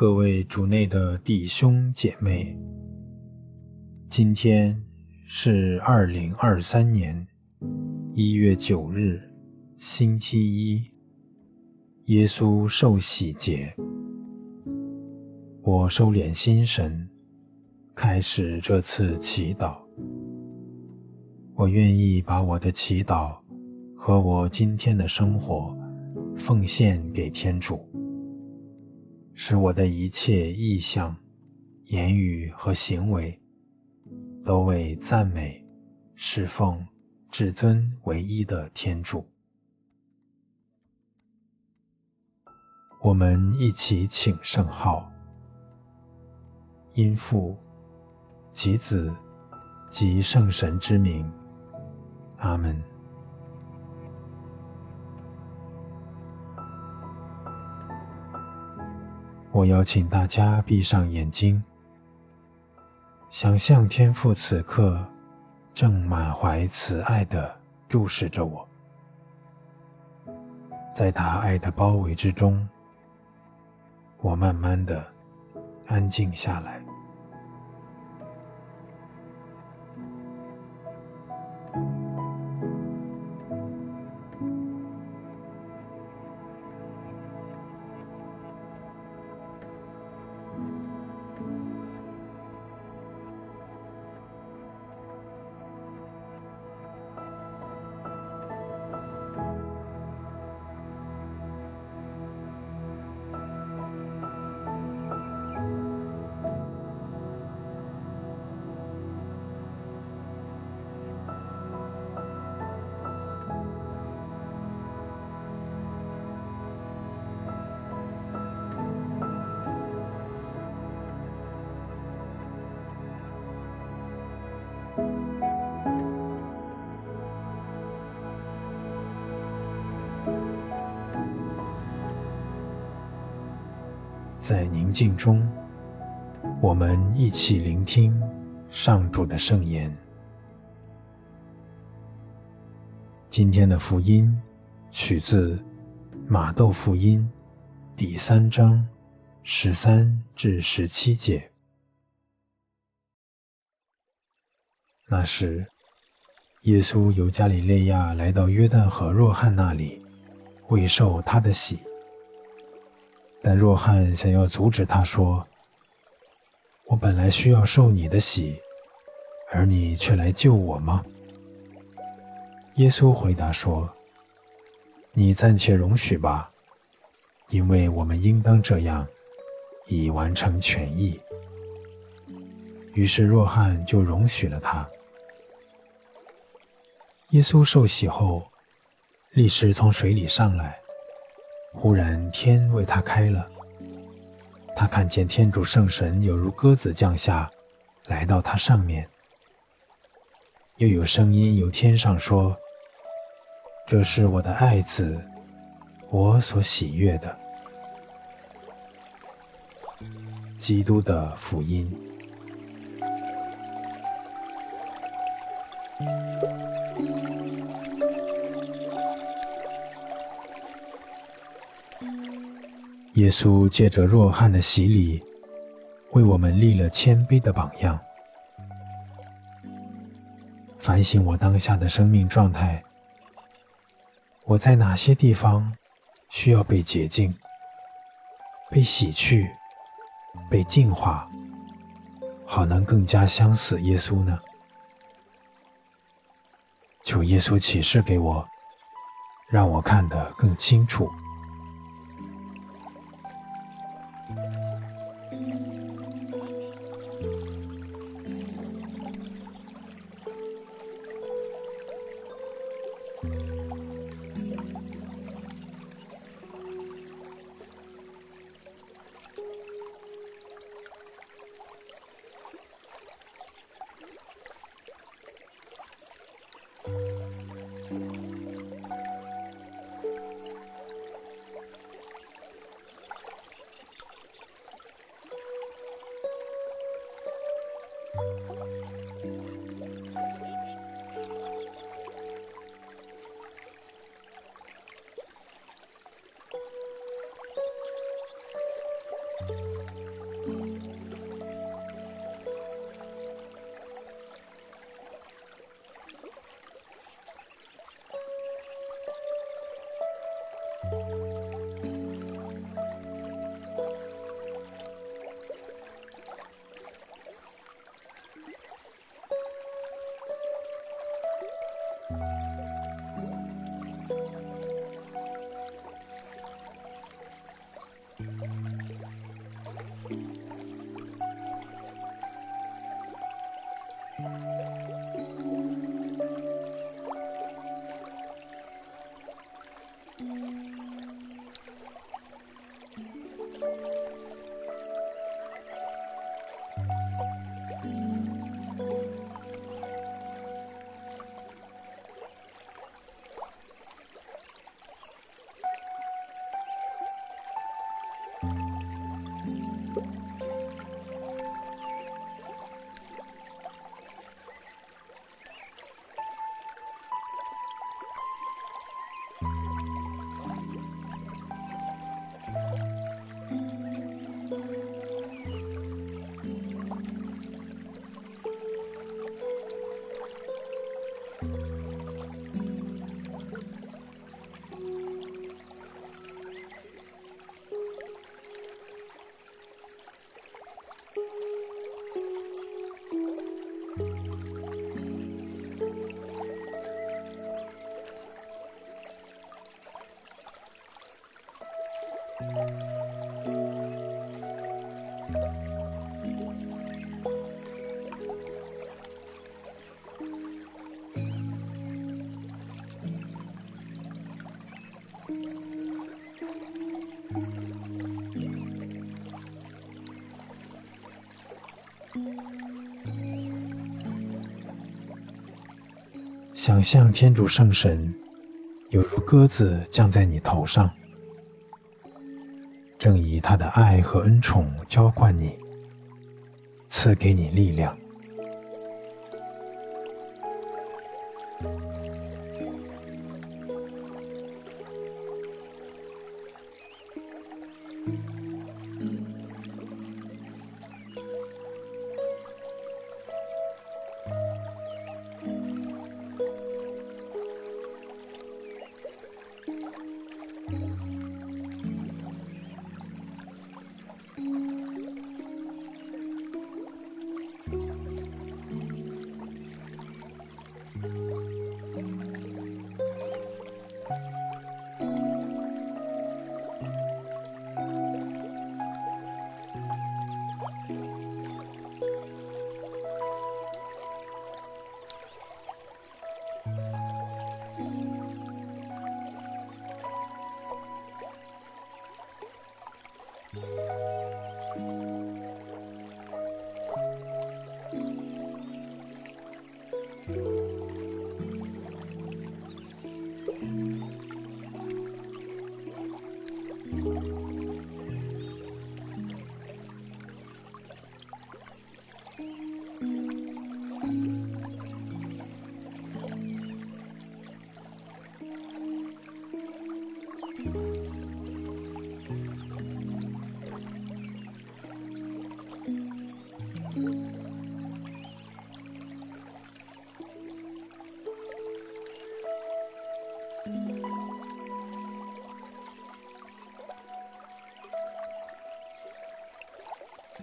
各位主内的弟兄姐妹，今天是二零二三年一月九日，星期一，耶稣受洗节。我收敛心神，开始这次祈祷。我愿意把我的祈祷和我今天的生活奉献给天主。使我的一切意向、言语和行为，都为赞美、侍奉至尊唯一的天主。我们一起请圣号，因父及子及圣神之名，阿门。我邀请大家闭上眼睛，想象天父此刻正满怀慈爱地注视着我，在他爱的包围之中，我慢慢地安静下来。在宁静中，我们一起聆听上主的圣言。今天的福音取自马窦福音第三章十三至十七节。那时，耶稣由加里肋亚来到约旦河若翰那里，为受他的洗。但若翰想要阻止他，说：“我本来需要受你的洗，而你却来救我吗？”耶稣回答说：“你暂且容许吧，因为我们应当这样，以完成全义。”于是若翰就容许了他。耶稣受洗后，立时从水里上来。忽然，天为他开了，他看见天主圣神有如鸽子降下，来到他上面。又有声音由天上说：“这是我的爱子，我所喜悦的。”基督的福音。耶稣借着若翰的洗礼，为我们立了谦卑的榜样。反省我当下的生命状态，我在哪些地方需要被洁净、被洗去、被净化，好能更加相似耶稣呢？求耶稣启示给我，让我看得更清楚。想象天主圣神犹如鸽子降在你头上。正以他的爱和恩宠浇灌你，赐给你力量。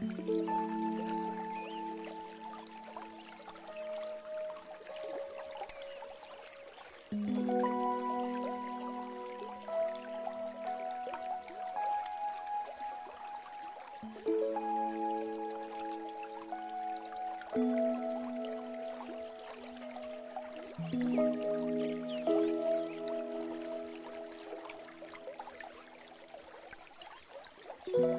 Música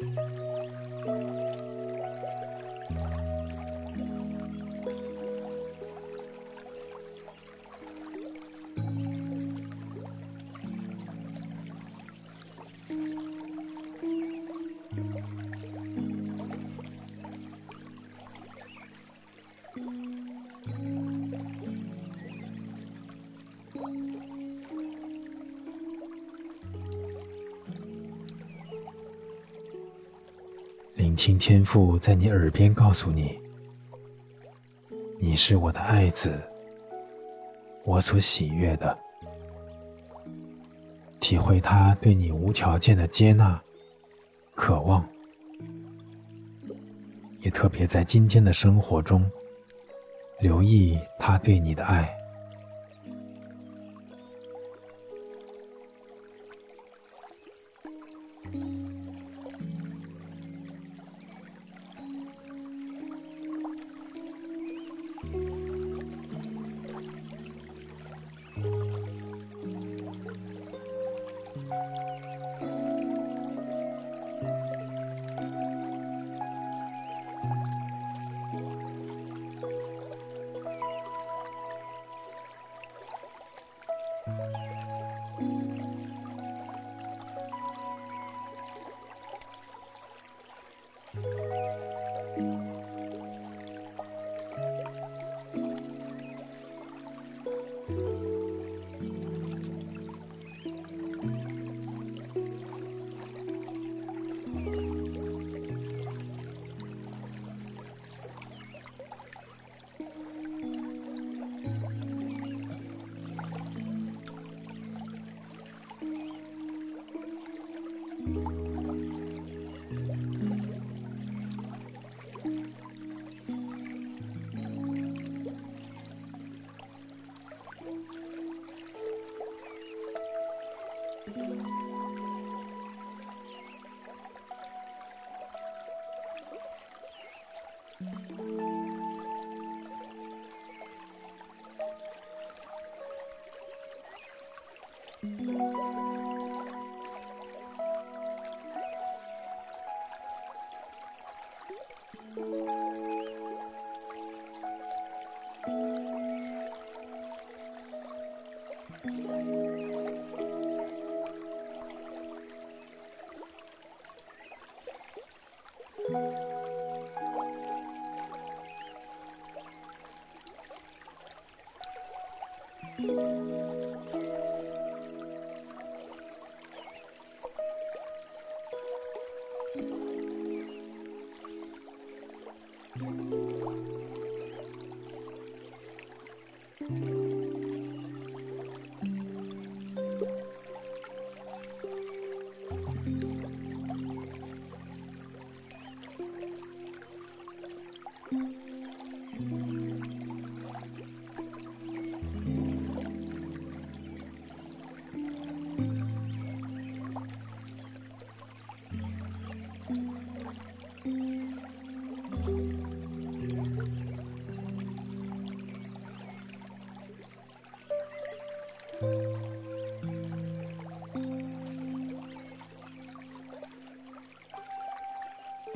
聆听天父在你耳边告诉你：“你是我的爱子，我所喜悦的。”体会他对你无条件的接纳、渴望，也特别在今天的生活中留意他对你的爱。